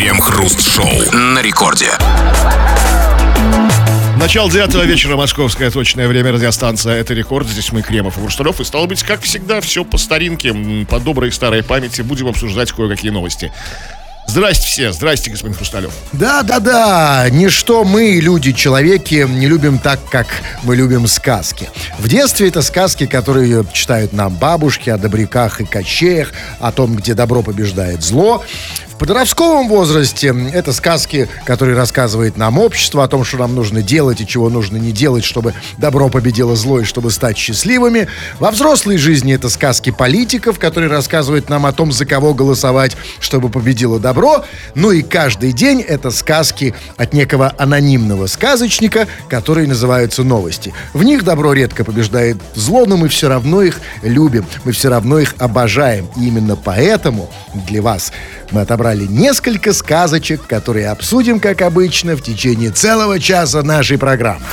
Крем-хруст-шоу на рекорде. Начало девятого вечера, московское точное время, радиостанция «Это рекорд». Здесь мы, Кремов и Хрусталев. И стало быть, как всегда, все по старинке, по доброй старой памяти. Будем обсуждать кое-какие новости. Здрасте все, здрасте, господин Хрусталев. Да, да, да, ничто мы, люди, человеки, не любим так, как мы любим сказки. В детстве это сказки, которые читают нам бабушки о добряках и кощеях, о том, где добро побеждает зло подростковом возрасте это сказки, которые рассказывает нам общество о том, что нам нужно делать и чего нужно не делать, чтобы добро победило зло и чтобы стать счастливыми. Во взрослой жизни это сказки политиков, которые рассказывают нам о том, за кого голосовать, чтобы победило добро. Ну и каждый день это сказки от некого анонимного сказочника, которые называются новости. В них добро редко побеждает зло, но мы все равно их любим, мы все равно их обожаем. И именно поэтому для вас мы отобрали несколько сказочек, которые обсудим, как обычно, в течение целого часа нашей программы.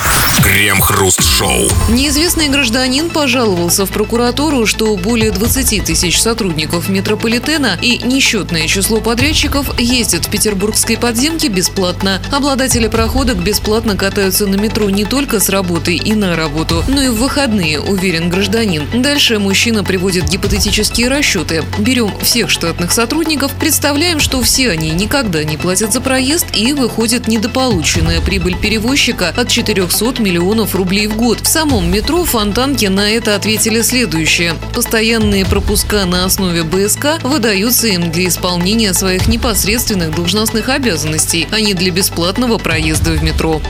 Крем-хруст-шоу. Неизвестный гражданин пожаловался в прокуратуру, что более 20 тысяч сотрудников метрополитена и несчетное число подрядчиков ездят в петербургской подземке бесплатно. Обладатели проходок бесплатно катаются на метро не только с работы и на работу, но и в выходные, уверен гражданин. Дальше мужчина приводит гипотетические расчеты. Берем всех штатных сотрудников, представляем, что все они никогда не платят за проезд и выходит недополученная прибыль перевозчика от 400 миллионов рублей в год. В самом метро фонтанки на это ответили следующее. Постоянные пропуска на основе БСК выдаются им для исполнения своих непосредственных должностных обязанностей, а не для бесплатного проезда в метро.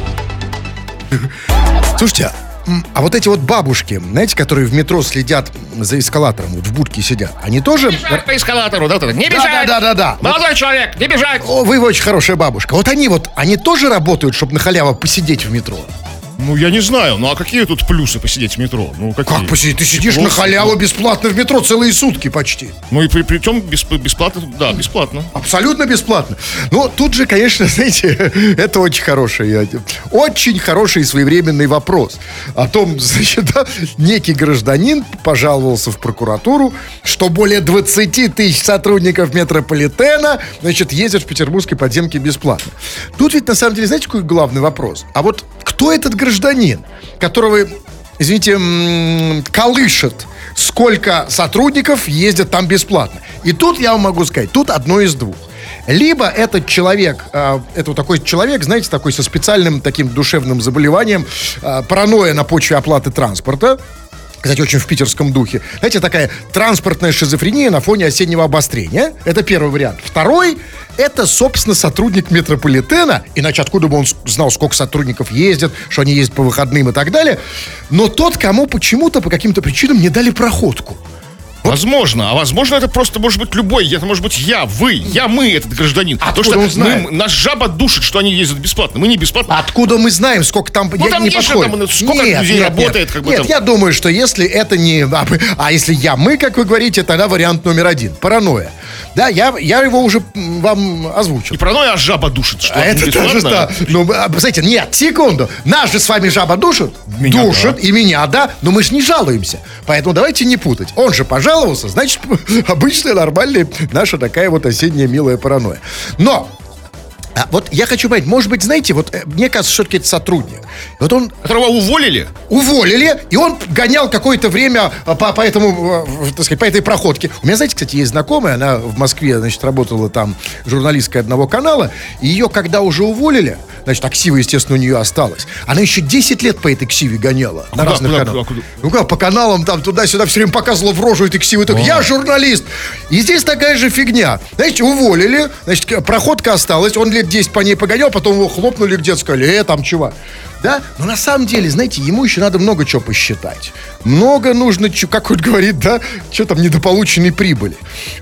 Слушайте, а вот эти вот бабушки, знаете, которые в метро следят за эскалатором, вот в будке сидят, они тоже... Не бежать по эскалатору, да? Не бежать! Да, да, да, да. Молодой вот... человек, не бежать! О, вы очень хорошая бабушка. Вот они вот, они тоже работают, чтобы на халяву посидеть в метро? Ну, я не знаю. Ну, а какие тут плюсы посидеть в метро? Ну, какие? Как посидеть? Ты сидишь на халяву бесплатно в метро целые сутки почти. Ну, и при, при том бесплатно, да, бесплатно. Абсолютно бесплатно. Но тут же, конечно, знаете, это очень хороший, очень хороший и своевременный вопрос. О том, значит, да, некий гражданин пожаловался в прокуратуру, что более 20 тысяч сотрудников метрополитена, значит, ездят в петербургской подземке бесплатно. Тут ведь, на самом деле, знаете, какой главный вопрос? А вот кто этот гражданин, которого, извините, колышет, сколько сотрудников ездят там бесплатно? И тут я вам могу сказать, тут одно из двух. Либо этот человек, э, это вот такой человек, знаете, такой со специальным таким душевным заболеванием, э, паранойя на почве оплаты транспорта, кстати, очень в питерском духе. Знаете, такая транспортная шизофрения на фоне осеннего обострения. Это первый вариант. Второй – это, собственно, сотрудник метрополитена. Иначе откуда бы он знал, сколько сотрудников ездят, что они ездят по выходным и так далее. Но тот, кому почему-то по каким-то причинам не дали проходку. Возможно. А возможно, это просто может быть любой. Это может быть я, вы, я, мы, этот гражданин. Откуда Потому что мы, нас жаба душит, что они ездят бесплатно. Мы не бесплатно. Откуда мы знаем, сколько там, ну, я, там не подходит. Там, сколько нет, людей нет, работает, нет. как бы Нет, там. я думаю, что если это не... А, а если я, мы, как вы говорите, тогда вариант номер один. Паранойя. Да, я, я его уже вам озвучил. Не паранойя, а жаба душит. Что, а это тоже, да. Ну, знаете, нет, секунду. Нас же с вами жаба душит? Меня, душит, да. и меня, да. Но мы же не жалуемся. Поэтому давайте не путать. Он же пожаловался, значит, обычная, нормальная, наша такая вот осенняя милая паранойя. Но а вот я хочу понять, может быть, знаете, вот э, мне кажется, что это сотрудник. Вот он... Которого уволили? Уволили, и он гонял какое-то время э, по, по этому, э, так сказать, по этой проходке. У меня, знаете, кстати, есть знакомая, она в Москве, значит, работала там журналисткой одного канала, и ее, когда уже уволили, значит, а ксива, естественно, у нее осталась, она еще 10 лет по этой ксиве гоняла а на куда, разных куда, каналах. Куда, куда? Ну как, по каналам там туда-сюда все время показывала в рожу этой ксивы, так, я журналист. И здесь такая же фигня. Знаете, уволили, значит, проходка осталась, он лет 10 по ней погонял, потом его хлопнули где-то, сказали, э, там чего. Да? Но на самом деле, знаете, ему еще надо много чего посчитать. Много нужно, как он говорит, да, что там недополученной прибыли.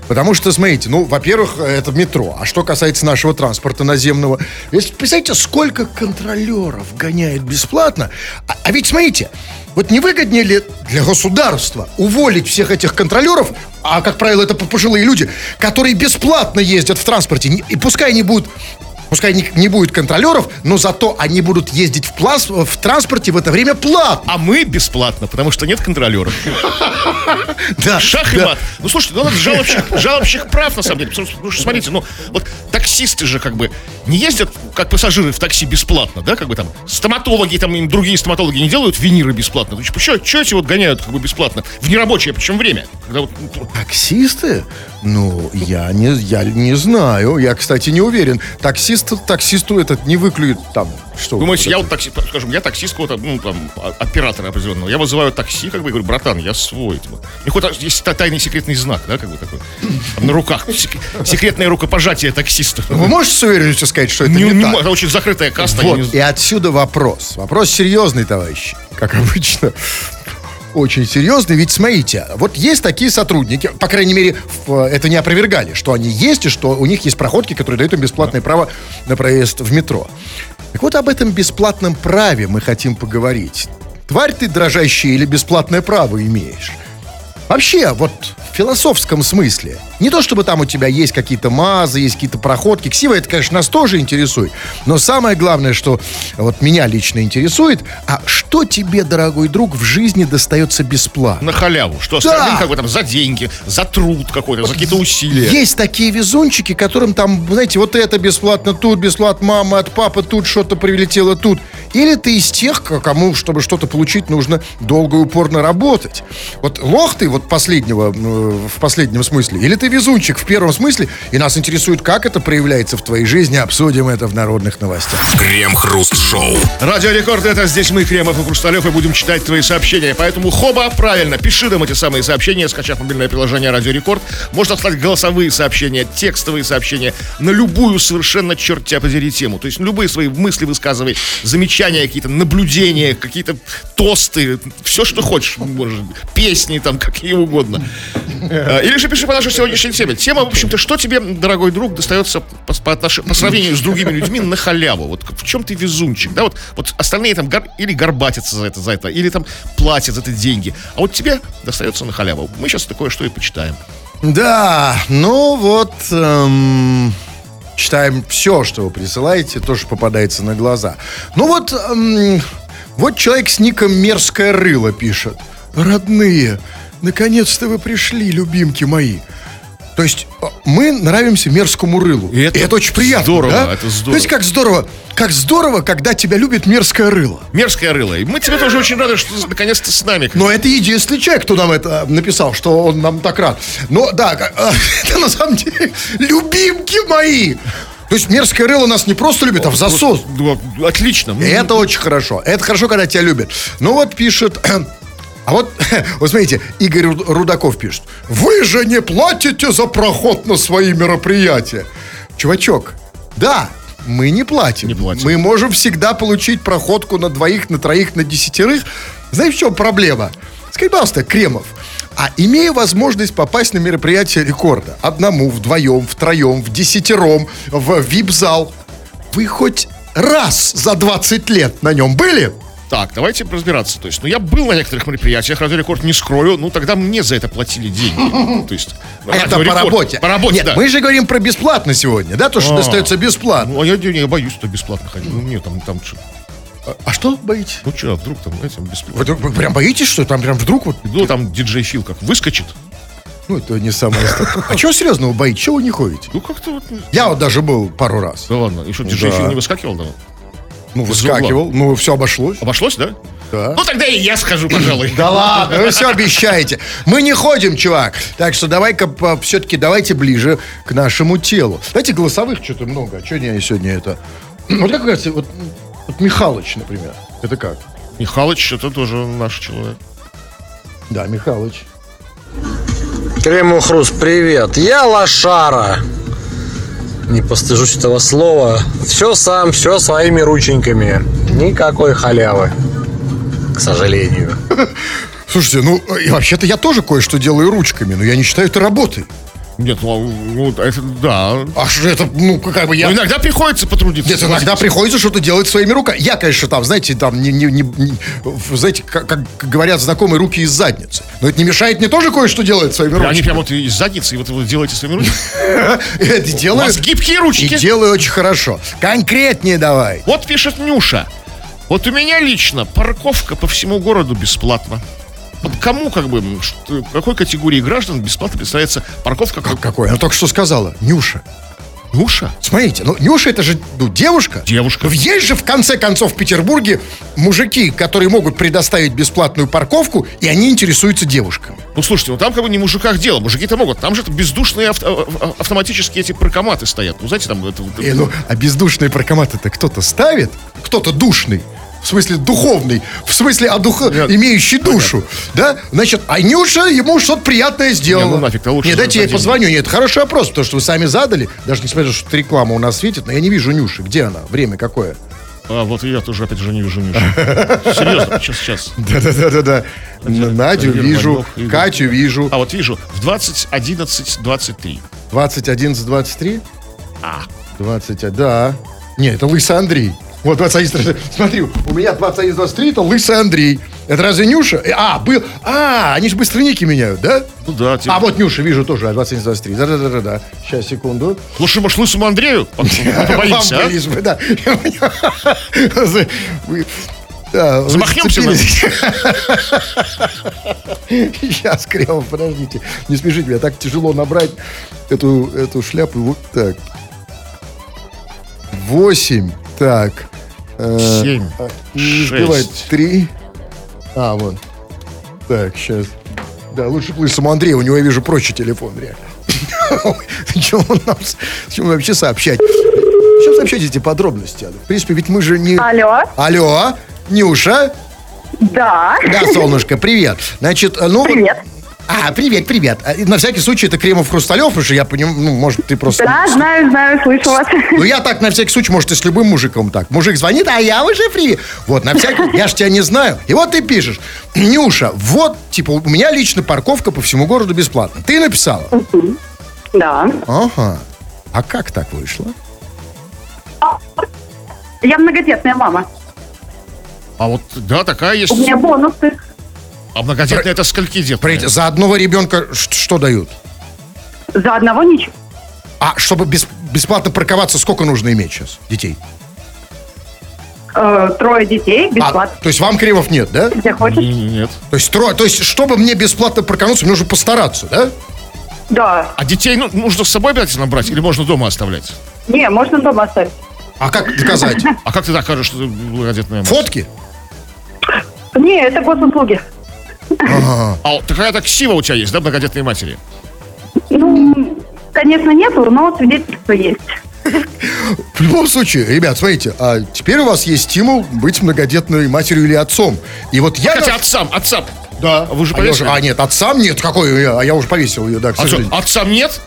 Потому что, смотрите, ну, во-первых, это метро. А что касается нашего транспорта наземного, если, представляете, сколько контролеров гоняет бесплатно. А, а ведь, смотрите, вот не выгоднее ли для государства уволить всех этих контролеров, а, как правило, это пожилые люди, которые бесплатно ездят в транспорте, и пускай они будут Пускай не, не будет контролеров, но зато они будут ездить в, плас, в транспорте в это время платно. А мы бесплатно, потому что нет контролеров. Да, Шах и мат. Ну, слушайте, ну, жалобщик, жалобщик прав, на самом деле. Потому что, смотрите, ну, вот таксисты же как бы не ездят, как пассажиры в такси бесплатно, да, как бы там стоматологи, там им другие стоматологи не делают виниры бесплатно. Ну, что, что эти вот гоняют как бы бесплатно? В нерабочее, причем время. Когда вот, ну, Таксисты? Ну, я не, я не знаю. Я, кстати, не уверен. Таксист, таксисту этот не выклюет там. Что? Думаете, я вот такси, скажем, я таксист какого-то, ну, там, оператора определенного. Я вызываю такси, как бы, и говорю, братан, я свой. Типа. И хоть есть та- тайный секретный знак, да, как бы такой. Там на руках. Сек- Секретное рукопожатие таксиста. Вы можете с уверенностью сказать, что это Не- не, так? это очень закрытая каста. Вот, не и отсюда вопрос. Вопрос серьезный, товарищи. Как обычно. Очень серьезный. Ведь смотрите, вот есть такие сотрудники, по крайней мере, это не опровергали, что они есть и что у них есть проходки, которые дают им бесплатное право на проезд в метро. Так вот об этом бесплатном праве мы хотим поговорить. Тварь ты дрожащая или бесплатное право имеешь? Вообще, вот в философском смысле. Не то, чтобы там у тебя есть какие-то мазы, есть какие-то проходки. Ксива, это, конечно, нас тоже интересует. Но самое главное, что вот меня лично интересует, а что тебе, дорогой друг, в жизни достается бесплатно? На халяву. Что Да. остальным как бы там за деньги, за труд какой-то, за какие-то усилия. Есть такие везунчики, которым там, знаете, вот это бесплатно тут, бесплатно мама от папы тут что-то прилетело тут. Или ты из тех, кому, чтобы что-то получить, нужно долго и упорно работать. Вот лох ты вот последнего, э, в последнем смысле, или ты везунчик в первом смысле, и нас интересует, как это проявляется в твоей жизни, обсудим это в народных новостях. Крем-хруст-шоу. Радио Рекорд, это здесь мы, Кремов и Хрусталев, и будем читать твои сообщения. Поэтому хоба, правильно, пиши нам эти самые сообщения, скачав мобильное приложение Радио Рекорд. Можно отслать голосовые сообщения, текстовые сообщения на любую совершенно, черт тебя подери, тему. То есть на любые свои мысли высказывай, замечания какие-то, наблюдения, какие-то тосты, все, что хочешь, может, песни там, какие угодно. Э, Или же пиши по нашей сегодняшней теме. Тема, в общем-то, что тебе, дорогой друг, достается по, по отнош- по сравнению с другими людьми на халяву? Вот в чем ты везунчик? Да, вот, вот остальные там гор- или горбатятся за это, за это, или там платят за это деньги. А вот тебе достается на халяву. Мы сейчас такое что и почитаем. Да, ну вот, эм, читаем все, что вы присылаете, тоже попадается на глаза. Ну вот, вот человек с ником «Мерзкое рыло» пишет. Родные, наконец-то вы пришли, любимки мои. То есть э, мы нравимся мерзкому рылу. И это очень приятно. здорово, да? это здорово. То есть как здорово, как здорово, когда тебя любит мерзкое рыло. Мерзкое рыло. И мы тебе тоже очень рады, что наконец-то с нами. Но это единственный человек, кто нам это написал, что он нам так рад. Но да, а, это на самом деле любимки мои. То есть мерзкое рыло нас не просто любит, а в засос. Ну, Отлично. И это очень хорошо. Это хорошо, когда тебя любят. Ну вот пишет... А вот, вот смотрите, Игорь Ру- Рудаков пишет. Вы же не платите за проход на свои мероприятия. Чувачок, да, мы не платим. Не платим. Мы можем всегда получить проходку на двоих, на троих, на десятерых. Знаешь, в чем проблема? Скажи, пожалуйста, Кремов, а имея возможность попасть на мероприятие рекорда, одному, вдвоем, втроем, в десятером, в вип-зал, вы хоть раз за 20 лет на нем были? Так, давайте разбираться. То есть, ну, я был на некоторых мероприятиях, Радио Рекорд не скрою, ну, тогда мне за это платили деньги. То есть, А Это по работе. По работе, Нет, да. мы же говорим про бесплатно сегодня, да? То, что А. достается бесплатно. Ну, а я, я боюсь, что бесплатно ходить. Ну, мне там, там, что- А что боитесь? ну, что, вдруг там, знаете, бесплатно. Вы, вы прям боитесь, что там прям вдруг вот... Ну, там диджей Фил как выскочит. Ну, это не самое... А чего серьезно вы боитесь? Чего вы не ходите? Ну, как-то вот... Я вот даже был пару раз. Да ладно, что, диджей. Фил не выскакивал, да? Ну, выскакивал. Ну, все обошлось. Обошлось, да? Да. Ну, тогда и я схожу, пожалуй. Да ладно, вы все обещаете. Мы не ходим, чувак. Так что давай-ка все-таки давайте ближе к нашему телу. Знаете, голосовых что-то много. А что не сегодня это? Вот как кажется, вот, вот Михалыч, например. Это как? Михалыч, это тоже наш человек. Да, Михалыч. Крему Хруст, привет. Я лошара. Не постыжусь этого слова. Все сам, все своими рученьками. Никакой халявы. К сожалению. Слушайте, ну, вообще-то я тоже кое-что делаю ручками, но я не считаю это работой. Нет, ну, ну, это да. А что это, ну, как бы я... Но иногда приходится потрудиться. Нет, иногда приходится что-то делать своими руками. Я, конечно, там, знаете, там, не, не, не- не- знаете, как, как говорят знакомые, руки из задницы. Но это не мешает мне тоже кое-что делать своими Они руками. прям вот из задницы, и вот вы делаете своими ручками. Это У делаю. вас гибкие И ручки. делаю очень хорошо. Конкретнее давай. Вот пишет Нюша. Вот у меня лично парковка по всему городу бесплатно. Кому, как бы, что- какой категории граждан бесплатно представляется парковка? Как... Какой? Она только что сказала. Нюша. Нюша? Смотрите, ну Нюша это же ну, девушка. Девушка. Есть же в конце концов в Петербурге мужики, которые могут предоставить бесплатную парковку, и они интересуются девушками. Ну, слушайте, ну там как бы не в мужиках дело. Мужики-то могут. Там же это бездушные авто- а- а- автоматические эти паркоматы стоят. Ну, знаете, там это... Э, ну, а бездушные паркоматы-то кто-то ставит? Кто-то душный. В смысле духовный, в смысле одух... Нет. имеющий душу, да? Значит, а Нюша ему что-то приятное сделала. Не, ну нафиг, то лучше Нет, дайте я позвоню. Нет, это хороший вопрос, потому что вы сами задали, даже несмотря на то, что реклама у нас светит, но я не вижу Нюши. Где она? Время какое? А, вот я тоже опять же не вижу Нюшу. Серьезно, сейчас, сейчас. Да-да-да-да. Надю вижу. Катю вижу. А вот вижу, в 20, 11, 23. 20, 11, 23? А, 20, да. Не, это Лысый Андрей. Вот 21, смотри, у меня 21, 23, это Лысый Андрей. Это разве Нюша? Э, А, был, а, они же быстро ники меняют, да? ну да. типа- А вот Нюша, вижу тоже, 21, 23. Да-да-да-да. Сейчас, секунду. Лучше, может, лысому Андрею по- по- побоимся, а? да. Да, Замахнемся. Сейчас, Кремов, подождите. Не спешите меня, так тяжело набрать эту, эту шляпу. Вот так. Восемь. Так. Э, Семь, Не успевает. шесть. Три. А, вот. Так, сейчас. Да, лучше к лысому Андрею, у него, я вижу, проще телефон, реально. Зачем он нам, зачем вообще сообщать? Зачем сообщать эти подробности? В принципе, ведь мы же не... Алло, Алло, Нюша? да, Да, солнышко, привет. Значит, э, ну... привет. А, привет, привет. А, На всякий случай это Кремов Хрусталев, потому что я понимаю, ну, может, ты просто... Да, знаю, знаю, слышу вас. Ну, я так, на всякий случай, может, и с любым мужиком так. Мужик звонит, а я уже привет. Вот, на всякий, я ж тебя не знаю. И вот ты пишешь, Нюша, вот, типа, у меня лично парковка по всему городу бесплатно. Ты написала? Да. Ага. А как так вышло? Я многодетная мама. А вот, да, такая есть. У меня бонусы. А многодетная это скольки? Смотрите, за одного ребенка что дают? За одного ничего. А чтобы бес- бесплатно парковаться, сколько нужно иметь сейчас детей? Э, трое детей, А, бесплатно. то есть вам Кремов нет, да? Где хочешь? Нет. То есть, трое, то есть, чтобы мне бесплатно парковаться, мне нужно постараться, да? Да. А детей ну, нужно с собой обязательно брать или можно дома оставлять? Не, можно дома оставить. А как доказать? А как ты докажешь, что ты многодетная мать? Фотки? Не, это госуслуги. А вот такая так сила у тебя есть, да, многодетной матери? Ну, конечно, нету, но свидетельство есть. В любом случае, ребят, смотрите, а теперь у вас есть стимул быть многодетной матерью или отцом. И вот я... Хотя отцам, отцам. Да. Вы же а, повесили? а, нет, отцам нет. Какой я? А я уже повесил ее, да, к А сожалению. отцам нет?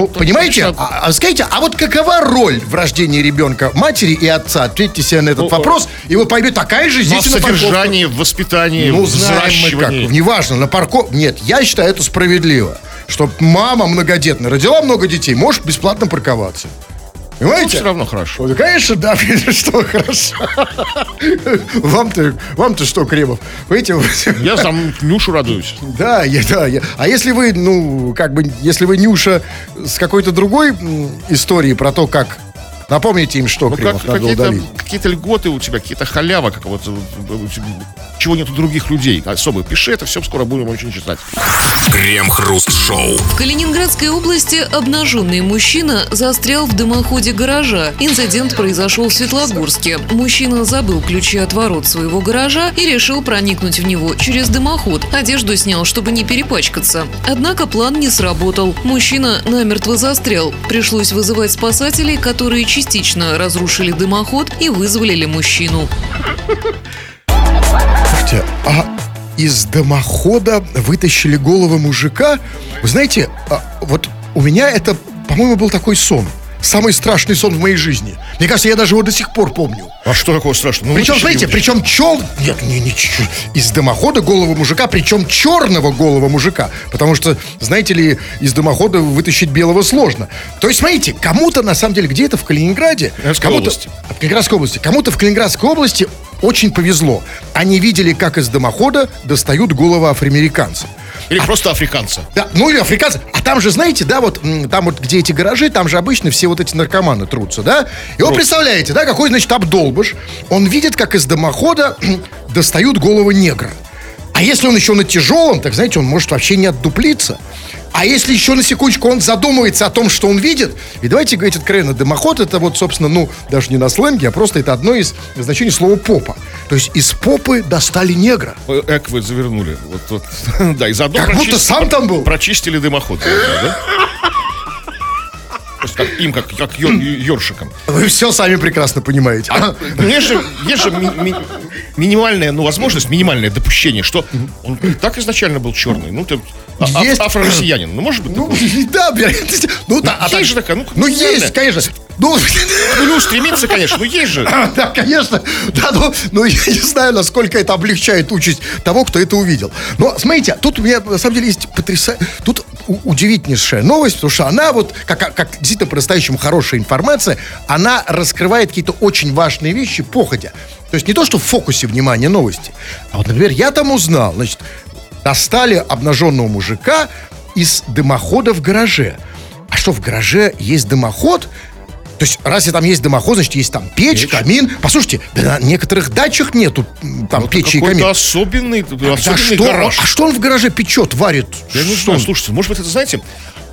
Ну, то, понимаете, а, а скажите, а вот какова роль в рождении ребенка матери и отца? Ответьте себе на этот Ну, вопрос, и вы поймете, такая же ну, здесь и на содержании, в воспитании, Ну, знаем мы как. Неважно, на парков... Нет, я считаю это справедливо. Что мама многодетная родила много детей, может бесплатно парковаться. Ну, Понимаете? все равно хорошо. Ну, конечно, да, что хорошо. Вам-то, вам-то что, Кремов? Понимаете, Я там Нюшу радуюсь. да, я, да, я. А если вы, ну, как бы, если вы Нюша с какой-то другой м, историей про то, как Напомните им, что Ну, Кремов как, надо какие-то, удалить. какие-то льготы у тебя, какие-то халява, как вот, э, у тебя- чего нет у других людей. Особо пиши это, все скоро будем очень читать. Крем-хруст-шоу. В Калининградской области обнаженный мужчина застрял в дымоходе гаража. Инцидент произошел в Светлогорске. Мужчина забыл ключи от ворот своего гаража и решил проникнуть в него через дымоход. Одежду снял, чтобы не перепачкаться. Однако план не сработал. Мужчина намертво застрял. Пришлось вызывать спасателей, которые частично разрушили дымоход и вызволили мужчину. Слушайте, а из дымохода вытащили голову мужика? Вы знаете, а, вот у меня это, по-моему, был такой сон. Самый страшный сон в моей жизни. Мне кажется, я даже его до сих пор помню. А что такого страшного? Ну, Причем, смотрите, причем чел... Нет, не, не из дымохода голого мужика, причем черного голого мужика. Потому что, знаете ли, из дымохода вытащить белого сложно. То есть, смотрите, кому-то, на самом деле, где-то в Калининграде... Калининградской кому-то, области. В Калининградской области. Кому-то в Калининградской области очень повезло. Они видели, как из дымохода достают головы афроамериканцев. Или просто африканца. Да, ну или африканцы. А там же, знаете, да, вот там вот, где эти гаражи, там же обычно все вот эти наркоманы трутся, да? И вы представляете, да, какой, значит, обдолбыш. Он видит, как из дымохода достают голову негра. А если он еще на тяжелом, так, знаете, он может вообще не отдуплиться. А если еще на секундочку он задумывается о том, что он видит, и давайте говорить откровенно, дымоход это вот, собственно, ну, даже не на сленге, а просто это одно из значений слова попа. То есть из попы достали негра. Э, Эк вы завернули. Вот, вот. Да, и заодно Как будто сам там был. Прочистили дымоход. Да? То есть как им, как, как ёр- ёршиком. Вы все сами прекрасно понимаете. А, ну, есть же, есть же ми- ми- минимальная, ну, возможность, минимальное допущение, что он и так изначально был черный. Ну, ты а- а- Есть. афро-россиянин. Ну, может быть, Ну, да, вероятность. Ну, да, а есть так- же такая, ну, Ну, есть, конечно. Ну, Ну, не устремиться, конечно, но есть же. да, конечно. Да, ну, ну, я не знаю, насколько это облегчает участь того, кто это увидел. Но, смотрите, тут у меня, на самом деле, есть потрясающая... Тут удивительнейшая новость, потому что она вот, как, как- как действительно по-настоящему хорошая информация, она раскрывает какие-то очень важные вещи походя. То есть не то, что в фокусе внимания новости. А вот, например, я там узнал, значит, достали обнаженного мужика из дымохода в гараже. А что, в гараже есть дымоход? То есть, раз там есть дымоход, значит, есть там печь, Печь. камин. Послушайте, да на некоторых дачах нету там печи и камин. особенный, Да особенный что, гараж. а что он в гараже печет, варит? Я не Что знаю, слушайте, может быть, это, знаете,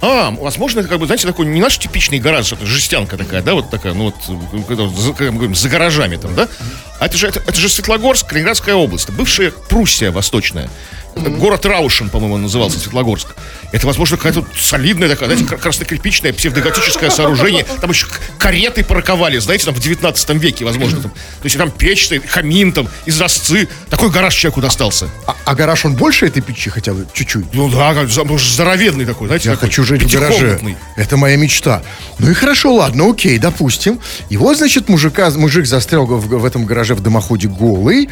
а, возможно, как бы, знаете, такой не наш типичный гараж, это жестянка такая, да, вот такая, ну вот, э, когда вот за, как мы говорим, за гаражами там, да? А это же, это, это же Светлогорск, Калининградская область, бывшая Пруссия восточная. Город Раушен, по-моему, назывался, Светлогорск. Это, возможно, какая-то солидная такая, знаете, кра- краснокирпичное псевдоготическое сооружение. Там еще кареты парковали, знаете, там в 19 веке, возможно. Там. То есть там печь, камин, там, изразцы. Такой гараж человеку достался. А, а гараж он больше этой печи хотя бы чуть-чуть? Ну да, здоровенный такой, знаете, Я такой хочу жить в гараже. Это моя мечта. Ну и хорошо, ладно, окей, допустим. И вот, значит, мужика, мужик застрял в, в этом гараже в дымоходе голый.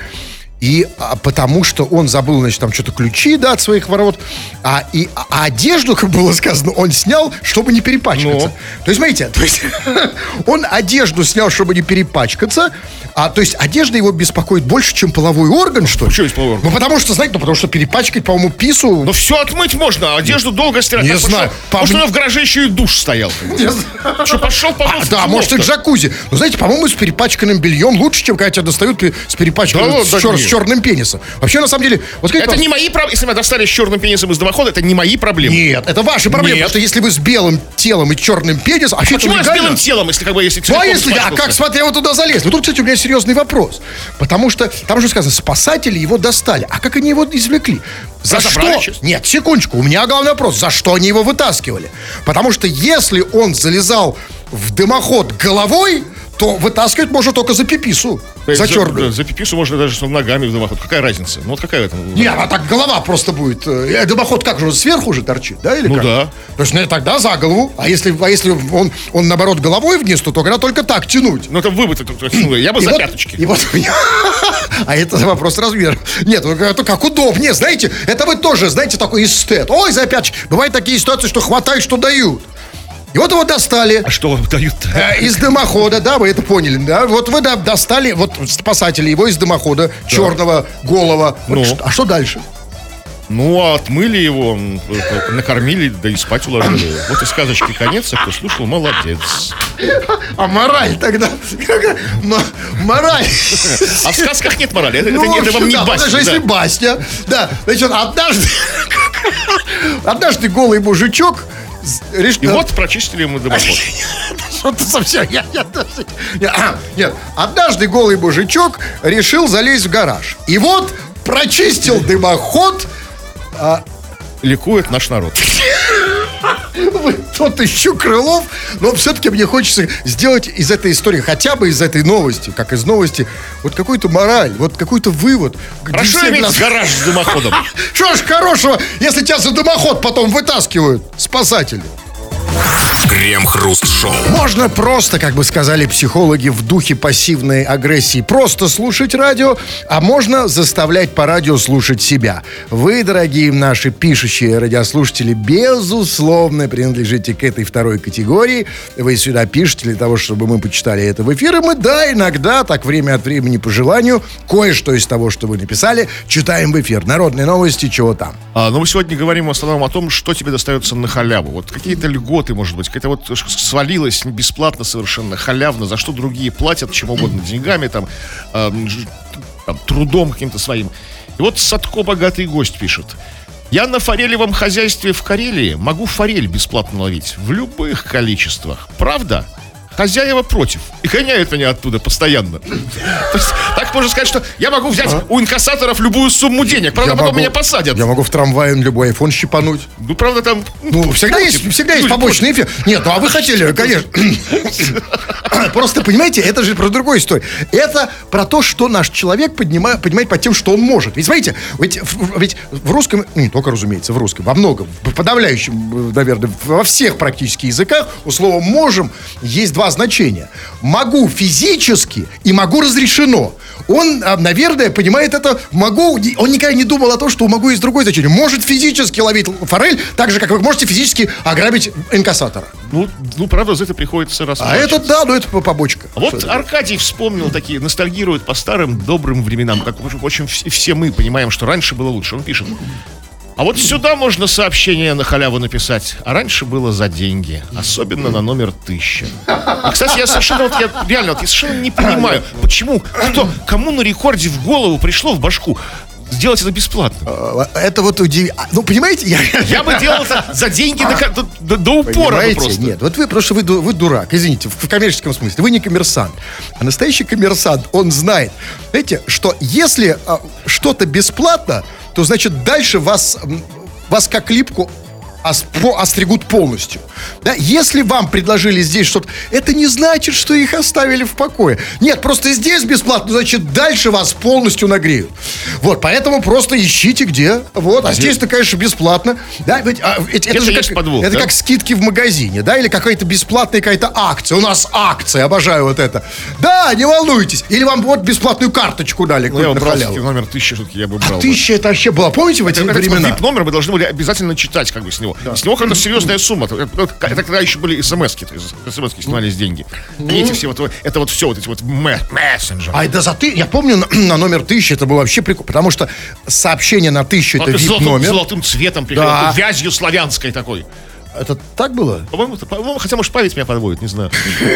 И а, потому что он забыл, значит, там что-то ключи, да, от своих ворот. А, и, а одежду, как было сказано, он снял, чтобы не перепачкаться. Ну. То есть, смотрите, то есть, он одежду снял, чтобы не перепачкаться. А, то есть, одежда его беспокоит больше, чем половой орган, что ли? Почему есть половой орган? Ну, потому что, знаете, ну, потому что перепачкать, по-моему, пису... Но все отмыть можно, а одежду долго стирать. Не знаю. По Потому что мне- в гараже еще и душ стоял. Что, пошел, А, помылся, да, может, и джакузи. Но знаете, по-моему, с перепачканным бельем лучше, чем когда тебя достают с перепачканным, Черным пенисом. Вообще, на самом деле, вот Это пожалуйста, не мои проблемы. Если меня достали с черным пенисом из дымохода, это не мои проблемы. Нет, это ваши проблемы. Нет. Потому что если вы с белым телом и черным пенисом, а Почему я с белым телом, если как бы если Ну, а если, а как, смотри, вот туда залез? Ну, тут, кстати, у меня серьезный вопрос. Потому что там же сказано, спасатели его достали. А как они его извлекли? За что? сейчас? Нет, секундочку, у меня главный вопрос. За что они его вытаскивали? Потому что если он залезал в дымоход головой, то вытаскивать можно только за пипису. Есть За За, пипису можно даже ногами в дымоход. Какая разница? Ну вот какая это? Не, а так голова просто будет. э, Дымоход как же, сверху же торчит, да? Или Ну как? да. То есть ну, тогда за голову. А если, а если он, он наоборот головой вниз, то тогда только так тянуть. Ну это это- это- ну, Я бы И за вот- пяточки. И вот, а это вопрос размера. Нет, ну, это как удобнее, знаете, это вы тоже, знаете, такой эстет. Ой, за пяточки. Бывают такие ситуации, что хватай, что дают. И вот его достали. А что вам дают-то? э, Из дымохода, да, вы это поняли, да? Вот вы да, достали, вот спасатели его из дымохода, черного, голого. Вот Ну. что- а что дальше? Ну, а отмыли его, э, накормили, да и спать уложили. Вот и сказочки конец, а кто слушал, молодец. А мораль тогда? Мораль. А в сказках нет морали, это, это Ну, не- это вам не да, басня. потому что если да. басня, да, значит, однажды, однажды голый мужичок решил... И вот прочистили ему дымоход. Что-то совсем... Я, я я- а, нет, однажды голый мужичок решил залезть в гараж. И вот прочистил дымоход Ликует наш народ. Вы тот еще Крылов, но все-таки мне хочется сделать из этой истории, хотя бы из этой новости, как из новости, вот какую-то мораль, вот какой-то вывод. Хорошо иметь гараж с дымоходом. Что ж хорошего, если тебя за дымоход потом вытаскивают спасатели? Крем-хруст-шоу. Можно просто, как бы сказали психологи, в духе пассивной агрессии просто слушать радио, а можно заставлять по радио слушать себя. Вы, дорогие наши пишущие радиослушатели, безусловно принадлежите к этой второй категории. Вы сюда пишете для того, чтобы мы почитали это в эфир. И мы, да, иногда, так время от времени по желанию, кое-что из того, что вы написали, читаем в эфир. Народные новости, чего там. А, ну, мы сегодня говорим в основном о том, что тебе достается на халяву. Вот какие-то льготы, может быть, какая-то вот свалилось бесплатно совершенно, халявно, за что другие платят, чем угодно, деньгами, там, ж- там, трудом каким-то своим. И вот Садко богатый гость пишет. Я на форелевом хозяйстве в Карелии могу форель бесплатно ловить в любых количествах. Правда? Хозяева против. И гоняют меня оттуда постоянно. Так можно сказать, что я могу взять у инкассаторов любую сумму денег. Правда, потом меня посадят. Я могу в трамвае любой айфон щипануть. Ну, правда, там... Ну, всегда есть, всегда есть побочный эффект. Нет, ну а вы хотели, конечно. Просто, понимаете, это же про другую историю. Это про то, что наш человек поднимает, понимает под тем, что он может. Ведь, смотрите, ведь, в- ведь в русском, ну, не только, разумеется, в русском, во многом, в подавляющем, э, наверное, во всех практически языках у слова «можем» есть два значения. Могу физически и могу разрешено. Он, а, наверное, понимает это могу, он никогда не думал о том, что могу есть другое значение. Может физически ловить форель, так же, как вы можете физически ограбить инкассатора. Ну, ну, правда, за это приходится А расплачиваться. это, да, ну это по- побочка. А Вот Аркадий вспомнил такие, ностальгирует по старым добрым временам, как, в общем, все мы понимаем, что раньше было лучше. Он пишет. А вот сюда можно сообщение на халяву написать. А раньше было за деньги. Особенно на номер тысяча. И, кстати, я совершенно, вот, я, реально, вот, я совершенно не понимаю, почему, кто, кому на рекорде в голову пришло в башку сделать это бесплатно. А, Это вот удивительно. Ну, понимаете, я... Я бы делал это за деньги до, до- до- упора Понимаете? просто. Нет, вот вы просто вы, вы дурак, извините, в, в коммерческом смысле. Вы не коммерсант. А настоящий коммерсант, он знает, знаете, что если а, что-то бесплатно, то значит дальше вас, вас как липку остригут полностью. Да? Если вам предложили здесь что-то, это не значит, что их оставили в покое. Нет, просто здесь бесплатно, значит, дальше вас полностью нагреют. Вот, поэтому просто ищите где. Вот, а здесь-то, конечно, бесплатно. Да, ведь, а, ведь это, Это же как, подвох, это да? как скидки в магазине, да, или какая-то бесплатная какая-то акция. У нас акция, обожаю вот это. Да, не волнуйтесь. Или вам вот бесплатную карточку дали. Ну, я брал номер тысячи, я бы брал. бы. Тысяча это вообще было. Помните в эти Это, времена? номер мы должны были обязательно читать как бы с него. С него какая-то серьезная сумма. Это, это- это когда еще были смс-ки, то есть смс-ки снимались деньги. Не эти все вот, это вот все, вот эти вот мессенджеры. Ай, да за ты, я помню на, на номер тысячи это было вообще прикольно, потому что сообщение на тысячу это вид золотым, номер. золотым цветом Да. вязью славянской такой. Это так было? По-моему, это- по-моему, хотя, может, память меня подводит, не знаю.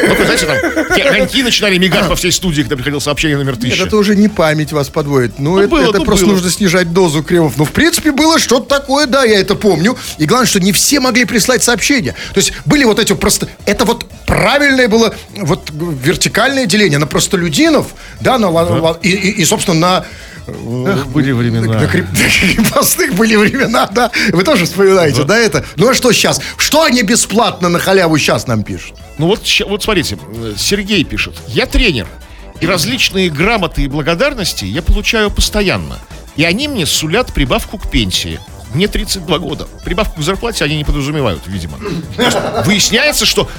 Ну, вы знаете, там такие огоньки начинали мигать по всей студии, когда приходило сообщение номер Нет, тысяча. это уже не память вас подводит. Ну, это, было, это ну, просто было. нужно снижать дозу кремов. Но, в принципе, было что-то такое, да, я это помню. И главное, что не все могли прислать сообщения. То есть были вот эти просто... Это вот правильное было вот вертикальное деление на простолюдинов, да, на, ла- и, и- и, собственно, на... Эх, были времена. На креп- на крепостных были времена, да? Вы тоже вспоминаете, да, это? Ну а что сейчас? Что они бесплатно на халяву сейчас нам пишут? Ну вот, вот смотрите, Сергей пишет. Я тренер, и различные грамоты и благодарности я получаю постоянно. И они мне сулят прибавку к пенсии. Мне 32 года. Прибавку к зарплате они не подразумевают, видимо. Выясняется, что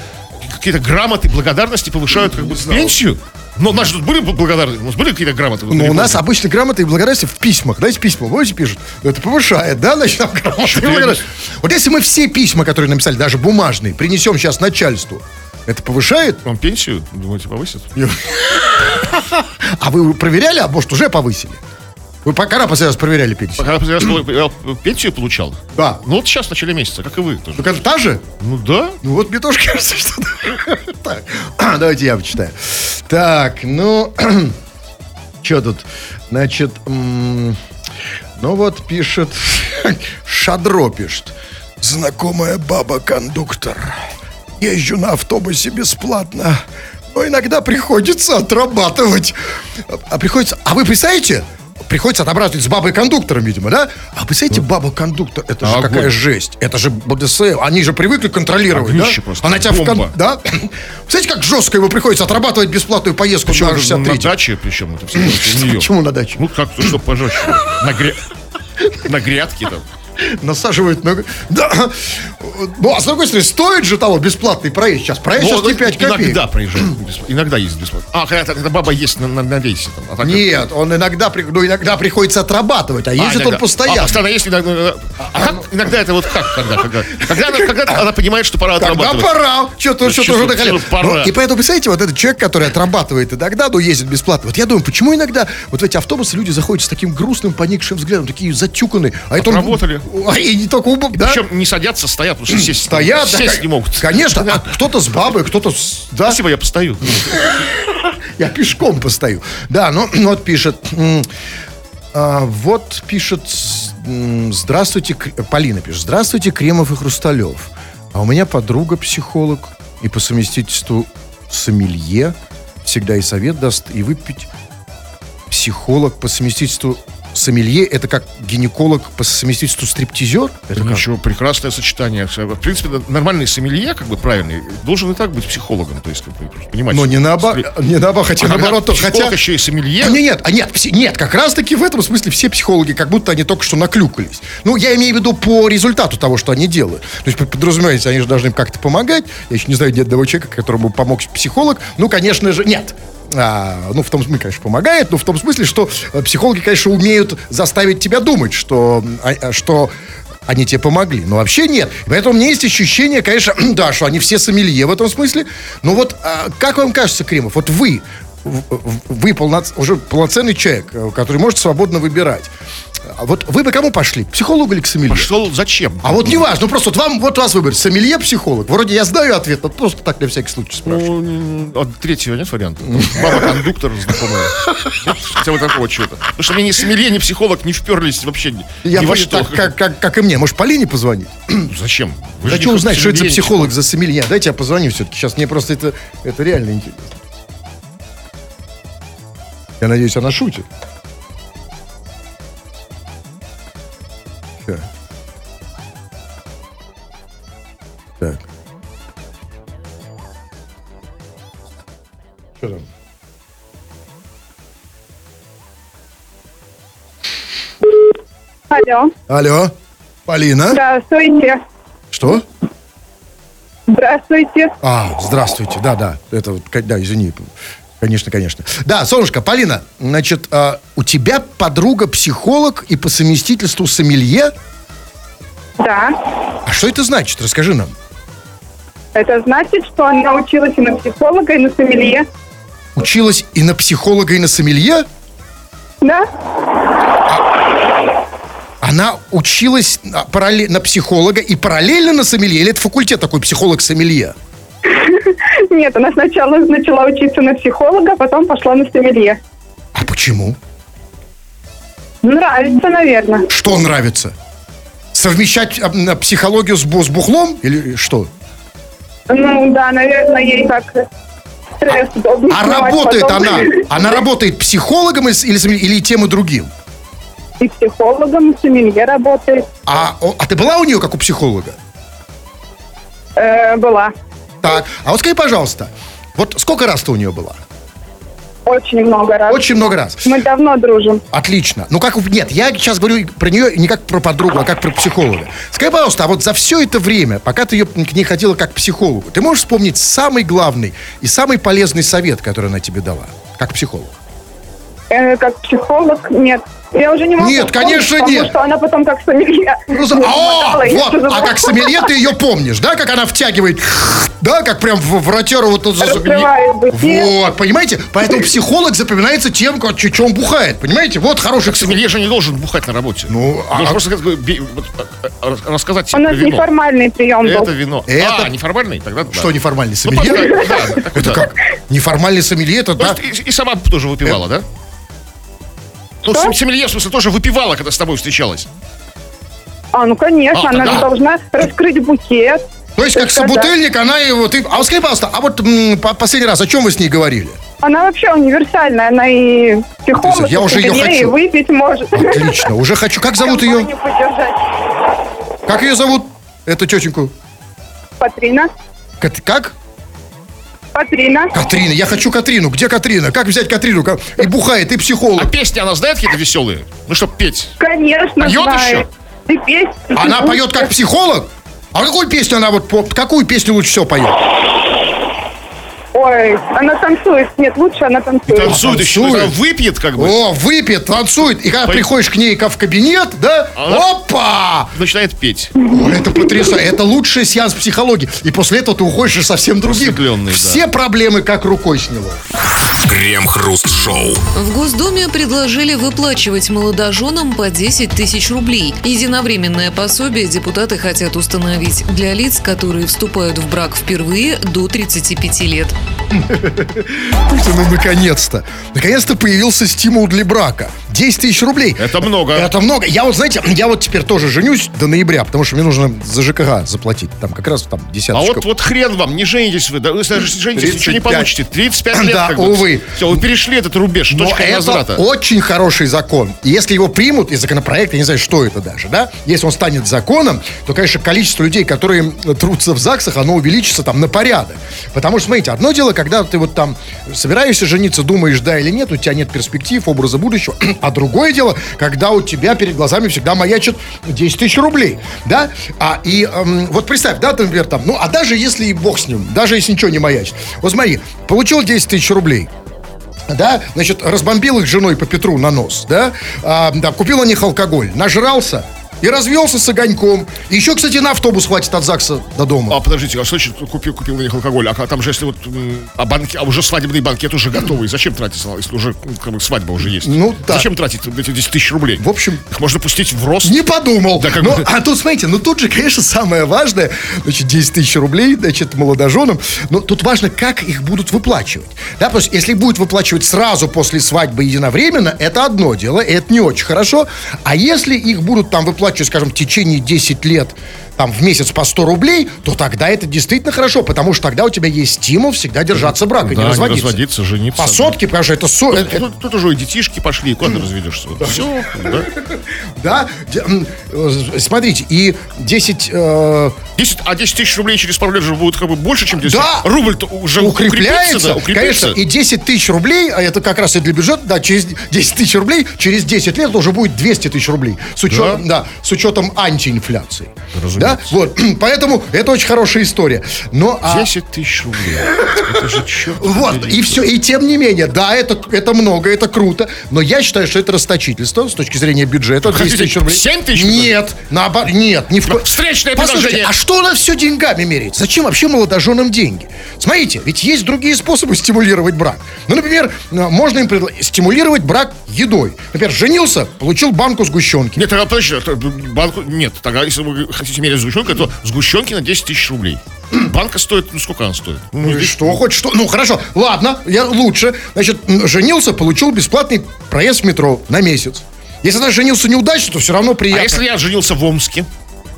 какие-то грамоты, благодарности повышают как бы пенсию. Но у нас же тут были благодарности, у нас были какие-то грамоты? Ну, у нас обычно грамоты и благодарности в письмах. Знаете, письма, помните, пишут? Это повышает, да, значит, там грамоты и благодарности. Вот если мы все письма, которые написали, даже бумажные, принесем сейчас начальству, это повышает? Вам пенсию, думаете, повысят? А вы проверяли, а может, уже повысили? Вы по- последний раз проверяли пенсию? Последний раз пенсию получал? Да. Ну вот сейчас, в начале месяца, как и вы тоже. Так это та же? Ну да. Ну вот мне тоже кажется, что... Так, давайте я почитаю. Так, ну... Что тут? Значит, ну вот пишет... Шадро пишет. Знакомая баба-кондуктор. Езжу на автобусе бесплатно. Но иногда приходится отрабатывать. А- А приходится... А вы представляете? Приходится отрабатывать с бабой-кондуктором, видимо, да? А представляете, баба-кондуктор, это же Огонь. какая жесть. Это же БДСМ. Они же привыкли контролировать, Огнище да? просто, Она тебя в кон- бомба. Да? Представляете, как жестко ему приходится отрабатывать бесплатную поездку Причем на на 63 даче, причем это все у. Почему на даче? Ну как-то, что пожестче. На, гря... на грядке там. Насаживают ногу. Да. Ну, а с другой стороны, стоит же того бесплатный проезд сейчас. Проезд Ну, сейчас не 5 копеек. Иногда проезжает. Иногда есть бесплатно. А, когда, когда баба есть на, на, на весе. Там, а так- Нет, он иногда, ну, иногда приходится отрабатывать, а А, ездит иногда. он постоянно. А, постоянно есть иногда. А, как иногда это вот как? Когда, когда, когда, она, когда она понимает, что пора отрабатывать. пора. Что-то, Ну, что-то уже чё, накали- пора. Ну, И поэтому, представляете, вот этот человек, который отрабатывает иногда, ну, ездит бесплатно. Вот я думаю, почему иногда вот в эти автобусы люди заходят с таким грустным, поникшим взглядом, такие затюканные. А это он-. А, И не только убом, да? Причем не садятся, стоят, потому что сесть, Стоят, да, сесть как- не могут. Конечно, а кто-то с бабой, кто-то с... Да, Спасибо, я постою. я пешком постою. Да, ну, вот пишет... а, вот пишет... Здравствуйте, Полина пишет. Здравствуйте, Кремов и Хрусталев. А у меня подруга психолог и по совместительству сомелье. Всегда и совет даст, и выпить. Психолог по совместительству сомелье. Это как гинеколог по совместительству стриптизер? Это как? Ничего, прекрасное сочетание. В принципе, нормальный сомелье, как бы правильный, должен и так быть психологом. То есть, как бы, понимаете. Но не наоборот, не наоборот, хотя А наоборот, то- психолог хотя... еще и сомелье. А, нет, нет, а нет, нет, как раз таки в этом смысле все психологи, как будто они только что наклюкались. Ну, я имею в виду по результату того, что они делают. То есть, подразумевается, они же должны им как-то помогать. Я еще не знаю ни одного человека, которому помог психолог. Ну, конечно же, нет. А, ну, в том смысле, конечно, помогает, но в том смысле, что э, психологи, конечно, умеют заставить тебя думать, что, а, а, что они тебе помогли. Но вообще нет. Поэтому у меня есть ощущение, конечно, да, что они все сомелье в этом смысле. Но вот а, как вам кажется, Кремов, вот вы, вы полноц- уже полноценный человек, э, который может свободно выбирать. А Вот вы бы кому пошли? Психологу или к сомелье? Пошел зачем? А вот не важно, ну просто вот вам, вот вас выбрать, сомелье, психолог. Вроде я знаю ответ, но просто так на всякий случай спрашиваю. Ну, от третьего нет варианта. Баба-кондуктор знакомая. Хотя бы такого чего-то. Потому что мне ни сомелье, ни психолог не вперлись вообще я ни во что. так, как, как, как и мне. Может, Полине позвонить? Зачем? Вы Хочу узнать, что это за психолог, за сомелье. Дайте я позвоню все-таки. Сейчас мне просто это, это реально интересно. Я надеюсь, она шутит. Ща. Так. Что там? Алло. Алло, Полина? Здравствуйте. Что? Здравствуйте. А, здравствуйте, да, да, это вот, да, извини, конечно, конечно. Да, солнышко, Полина, значит, а, у тебя подруга психолог и по совместительству сомелье? Да. А что это значит? Расскажи нам. Это значит, что она училась и на психолога, и на сомелье. Училась и на психолога, и на сомелье? Да? Она училась на, паралле- на психолога и параллельно на сомелье? Или это факультет такой, психолог-сомелье? Нет, она сначала начала учиться на психолога, потом пошла на сомелье. А почему? Нравится, наверное. Что нравится? Совмещать а, психологию с, с бухлом? Или что? Ну да, наверное, ей так стресс удобнее А работает потом. она? Она работает психологом или, или, тем и другим? И психологом, и сомелье работает. А, а ты была у нее как у психолога? Э, была. Так. А вот скажи, пожалуйста, вот сколько раз ты у нее была? Очень много раз. Очень много раз. Мы давно дружим. Отлично. Ну как, нет, я сейчас говорю про нее не как про подругу, а как про психолога. Скажи, пожалуйста, а вот за все это время, пока ты ее, к ней ходила как к психологу, ты можешь вспомнить самый главный и самый полезный совет, который она тебе дала, как психолог? Э, как психолог, нет. Я уже не могу. Нет, вспомнить, конечно, потому нет. что она потом как сомелье. Ну, за- мне О, помогала, я вот, что а как сомелье ты ее помнишь, да, как она втягивает, да, как прям в вратеру вот тут за- Раскрывает бытие. Вот, понимаете? Поэтому психолог запоминается тем, как, чё он бухает, понимаете? Вот хороший. Сомелье же не должен бухать на работе. Ну, а- Должен просто сказать, бе- вот, а, а, рассказать У тебе нас неформальный прием был. Это вино. Это- А, неформальный? Тогда да. Что неформальный Ну, сомелье? просто- Это как? Неформальный сомелье, это То да? и, и сама тоже выпивала, да? Ну, Что? сомелье, в смысле, тоже выпивала, когда с тобой встречалась. А, ну конечно, А, она же должна раскрыть букет. То есть, как Тогда- собутыльник, она его... Ты... А вот скажи, пожалуйста, а вот м, по- последний раз о чем вы с ней говорили? Она вообще универсальная, она и психолог, Я и уже её сомелье, и хочу. выпить может. Отлично, уже хочу. Как зовут ее? Компанию поддержать. Как ее зовут? Эту тетеньку? Патрина. Кат- Как? Патрина. Катрина. Я хочу Катрину. Где Катрина? Как взять Катрину? И бухает, и А психолог. песни она знает какие-то веселые? Ну, чтоб петь. Конечно, Поет знаю. еще? И песни. Она поет как психолог? А какую песню она вот, по- какую песню лучше всего поет? Ой, она танцует. Нет, лучше она танцует. Танцует еще, танцует. когда выпьет как бы, О, выпьет, танцует. И когда Пой- приходишь к ней ка- в кабинет, да, Она- опа! начинает петь. Ой, это потрясающе. Это лучший сеанс психологии. И после этого ты уходишь и совсем другим. Просветленный, да. Все проблемы как рукой сняло. Крем-хруст-шоу. В Госдуме предложили выплачивать молодоженам по 10 тысяч рублей. Единовременное пособие депутаты хотят установить для лиц, которые вступают в брак впервые до 35 лет. Ну наконец-то. Наконец-то появился стимул для брака. 10 тысяч рублей. Это много. Это много. Я вот, знаете, я вот теперь тоже женюсь до ноября, потому что мне нужно за ЖКХ заплатить. Там как раз там А десяточка. вот, вот хрен вам, не женитесь вы. Да, вы женитесь, ничего не 35. получите. 35 лет Да, увы. Все, вы перешли этот рубеж, Но точка это возврата. очень хороший закон. И если его примут, и законопроект, я не знаю, что это даже, да, если он станет законом, то, конечно, количество людей, которые трутся в ЗАГСах, оно увеличится там на порядок. Потому что, смотрите, одно дело, когда ты вот там собираешься жениться, думаешь, да или нет, у тебя нет перспектив, образа будущего, а другое дело, когда у тебя перед глазами всегда маячит 10 тысяч рублей, да, а, и эм, вот представь, да, ты, например, там, ну, а даже если и бог с ним, даже если ничего не маячит, вот смотри, получил 10 тысяч рублей, да, значит, разбомбил их женой по Петру на нос, да, а, да, купил на них алкоголь, нажрался и развелся с огоньком. Еще, кстати, на автобус хватит от ЗАГСа до дома. А подождите, а значит купил, купил на них алкоголь? А там же если вот а, банки, а уже свадебный банкет уже готовый, зачем тратить, если уже ну, как бы, свадьба уже есть? Ну, да. Зачем тратить эти 10 тысяч рублей? В общем, Их можно пустить в рост. Не подумал. Да как Ну, бы- а тут, смотрите, ну тут же, конечно, самое важное, значит, 10 тысяч рублей, значит, молодоженам. Но тут важно, как их будут выплачивать. Да, потому что если будут выплачивать сразу после свадьбы единовременно, это одно дело, и это не очень хорошо. А если их будут там выплачивать, скажем, в течение 10 лет, там, в месяц по 100 рублей, то тогда это действительно хорошо, потому что тогда у тебя есть стимул всегда держаться брака, Да, не не разводиться. разводиться, жениться. По сотке, потому что это... со- э, Тут, тут уже и детишки пошли, куда ты разведешься? Все, да. Да, Де- м, э, смотрите, и 10... э, 10, а 10 тысяч рублей через пару лет же будет как бы больше, чем 10. Да. Рубль-то уже укрепляется, да, укрепится. конечно, и 10 тысяч рублей, а это как раз и для бюджета, да, через 10 тысяч рублей, через 10 лет уже будет 200 тысяч рублей, с учетом, да? С учетом антиинфляции. Да, вот, поэтому это очень хорошая история. Но, а, 10 тысяч рублей. Это же черт вот, и все, и тем не менее, да, это, это много, это круто, но я считаю, что это расточительство с точки зрения бюджета. 200 хотите тысяч рублей. 7 тысяч? Нет, наоборот, нет, ни в ко- Встречное Послушайте, предложение. а что у нас все деньгами меряется? Зачем вообще молодоженам деньги? Смотрите, ведь есть другие способы стимулировать брак. Ну, например, э, можно им предла- стимулировать брак едой. Например, женился, получил банку сгущенки. Нет, это банку, нет, тогда если вы хотите мерить сгущенкой, то сгущенки на 10 тысяч рублей. Банка стоит, ну сколько она стоит? Ну, Ну и что, хоть что? Ну, хорошо, ладно, я лучше. Значит, женился, получил бесплатный проезд в метро на месяц. Если даже женился неудачно, то все равно А приятно. если я женился в Омске,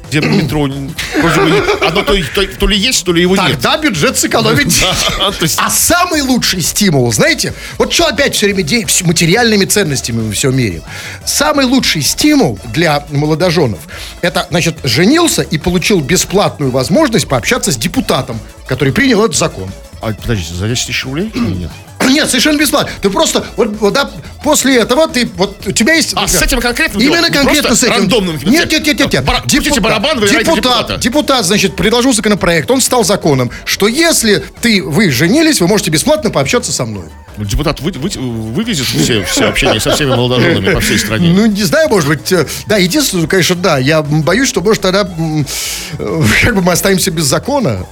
где метро вроде бы одно то, то- то ли есть, то ли его нет. Тогда бюджет сэкономит. Есть- А самый лучший стимул, знаете, вот что опять все время материальными ценностями мы все меряем. Самый лучший стимул для молодоженов, это, значит, женился и получил бесплатную возможность пообщаться с депутатом, который принял этот закон. А, подождите, за 10 тысяч рублей или нет? Нет, совершенно бесплатно. Ты просто, вот, вот, да, после этого ты, вот у тебя есть... А, с этим конкретным Именно конкретно с этим. рандомным Нет, нет, нет, нет. нет. Бара- крутите барабан, вы депутат, депутата. депутат, значит, предложил законопроект, он стал законом, что если ты, вы женились, вы можете бесплатно пообщаться со мной. Ну, Депутат вы- вы- вывезет все, все общение со всеми молодоженами по всей стране. Ну, не знаю, может быть, э, да, единственное, конечно, да, я боюсь, что, может, тогда э, как бы мы останемся без закона.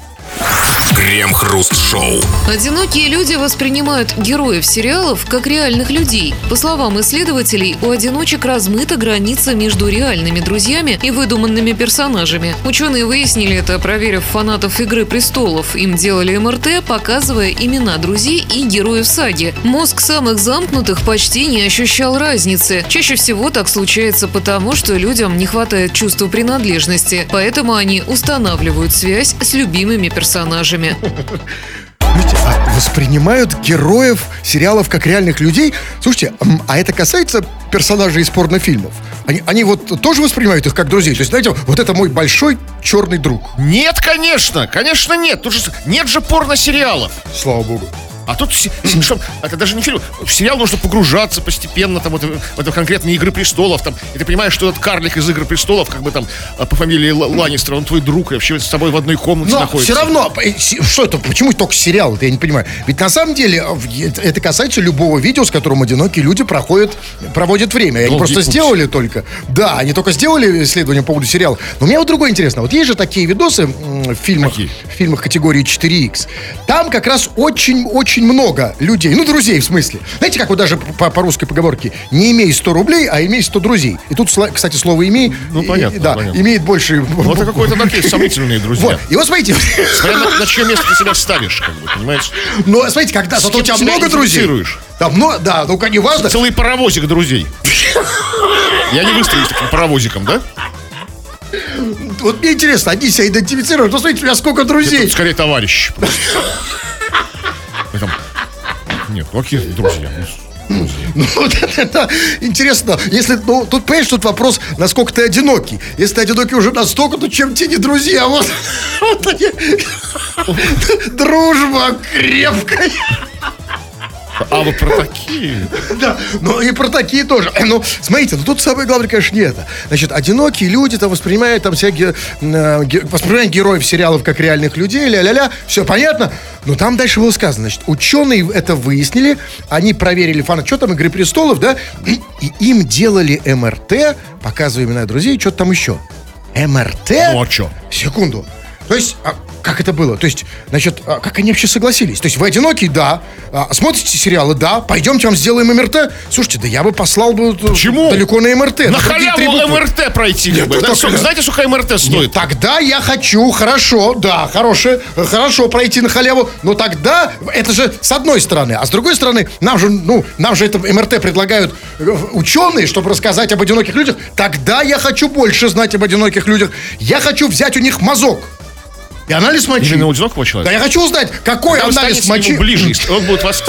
Крем-хруст-шоу. Одинокие люди воспринимают героев сериалов как реальных людей. По словам исследователей, у одиночек размыта граница между реальными друзьями и выдуманными персонажами. Ученые выяснили это, проверив фанатов «Игры престолов». Им делали МРТ, показывая имена друзей и героев саги. Мозг самых замкнутых почти не ощущал разницы. Чаще всего так случается потому, что людям не хватает чувства принадлежности, поэтому они устанавливают связь с любимыми персонажами. Видите, а воспринимают героев сериалов как реальных людей. Слушайте, а это касается персонажей из порнофильмов? Они, они вот тоже воспринимают их как друзей? То есть, знаете, вот это мой большой черный друг. Нет, конечно, конечно нет. Тут же, нет же порно-сериалов. Слава богу. А тут что, это даже не фильм. В сериал нужно погружаться постепенно там, вот, в это конкретные Игры престолов. Там, и ты понимаешь, что этот карлик из Игр престолов, как бы там а, по фамилии Ланнистер, он твой друг, и вообще с тобой в одной комнате Но находится. все равно, э, что это, почему только сериал, я не понимаю. Ведь на самом деле э, это касается любого видео, с которым одинокие люди проходят, проводят время. И Они Долгий просто путь. сделали только. Да, они только сделали исследование по поводу сериала. Но мне вот другое интересно. Вот есть же такие видосы в фильмах, Какие? в фильмах категории 4X. Там как раз очень-очень много людей, ну, друзей в смысле. Знаете, как вот даже по, по русской поговорке, не имей 100 рублей, а имей 100 друзей. И тут, кстати, слово имей, Ну, и- понятно, да, понятно. имеет больше... Ну, это какой-то такие сомнительные друзья. Вот. И вот смотрите, Смотря на, на чье место ты себя ставишь, как бы, понимаешь? Но смотрите, когда зато у тебя много друзей. Там, ну, да, ну, не важно. Целый паровозик друзей. Я не выстрелюсь таким паровозиком, да? Вот мне интересно, они себя идентифицируют. Ну, смотрите, у меня сколько друзей. Скорее товарищ. Ну, там- Нет, какие друзья? Ну, Ну, вот это, это интересно. Если, ну, тут, понимаешь, тут вопрос, насколько ты одинокий. Если ты одинокий уже настолько, то чем те не друзья? Вот, вот они. Дружба крепкая. А вы про такие? Да, ну и про такие тоже. Ну, смотрите, ну тут самое главное, конечно, не это. Значит, одинокие люди там воспринимают там всякие, э, ге- воспринимают героев сериалов как реальных людей, ля-ля-ля, все понятно. Но там дальше было сказано, значит, ученые это выяснили, они проверили фанат, что там, Игры престолов, да, и им делали МРТ, показывая имена друзей, что-то там еще. МРТ? Ну, а чё? Секунду. То есть, а, как это было? То есть, значит, а, как они вообще согласились? То есть, вы одинокий, да. А, смотрите сериалы, да. Пойдемте вам сделаем МРТ. Слушайте, да я бы послал бы Почему? далеко на МРТ. На халяву. МРТ пройти. как бы. Нет, Да, сколько- Знаете, сколько МРТ Нет, стоит? тогда я хочу, хорошо, да, хорошее, хорошо пройти на халяву, но тогда это же с одной стороны, а с другой стороны, нам же, ну, нам же это МРТ предлагают э, ученые, чтобы рассказать об одиноких людях, тогда я хочу больше знать об одиноких людях, я хочу взять у них мазок и анализ мочи. Именно у одинокого человека? Да я хочу узнать, какой Когда анализ мочи. ближе, он будет вас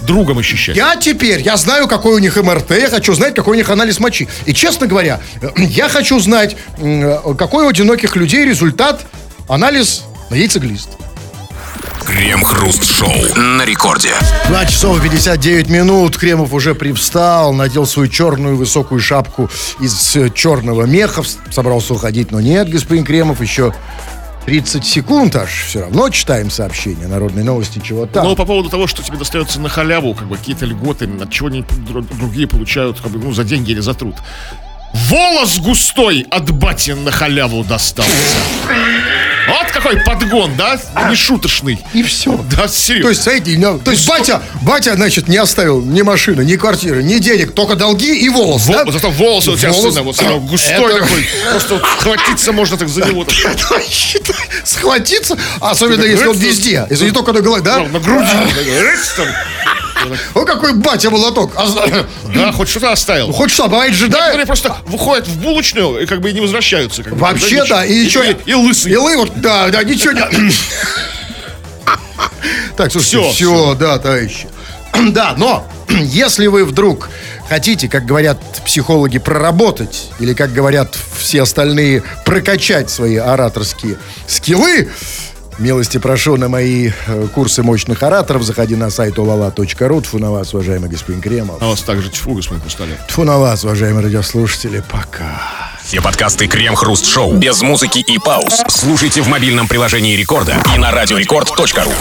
другом ощущать. Я теперь, я знаю, какой у них МРТ, я хочу знать, какой у них анализ мочи. И, честно говоря, э, я хочу знать, э, какой у одиноких людей результат анализ на яйцеглист. Крем-хруст-шоу на рекорде. 2 часов 59 минут. Кремов уже привстал, надел свою черную высокую шапку из э, черного меха. Собрался уходить, но нет, господин Кремов, еще 30 секунд аж. Все равно читаем сообщение. Народные новости, чего там. Но по поводу того, что тебе достается на халяву, как бы какие-то льготы, от чего они дру- другие получают, как бы, ну, за деньги или за труд. Волос густой от бати на халяву достался. Вот какой подгон, да? Не шуточный. И все. Да, серьезно. То есть, смотрите, ну, то есть батя, батя, значит, не оставил ни машины, ни квартиры, ни денег, только долги и волос, Во- да? Зато волосы у тебя Волос- сына вот сразу густой Это- такой. Просто вот схватиться можно так за него. так. Схватиться, особенно если он везде, если не только на голове, да? Ну, На груди. О, какой батя молоток. А Да, хоть что-то оставил. Хоть что, бывает же, да? Которые просто выходят в булочную и как бы не возвращаются. Вообще, да, и еще... И, лысый. И лы, вот, да, да, ничего не... Так, слушайте, Всё, все, да, товарищи. Да, но если вы вдруг хотите, как говорят психологи, проработать, или, как говорят все остальные, прокачать свои ораторские скиллы, милости прошу на мои э, курсы мощных ораторов. Заходи на сайт olala.ru. Тьфу на вас, уважаемый господин Кремов. А вас также тьфу, господин Хрусталев. Тьфу на вас, уважаемые радиослушатели. Пока. Все подкасты Крем-хруст-шоу без музыки и пауз слушайте в мобильном приложении Рекорда и на радиорекорд.ру.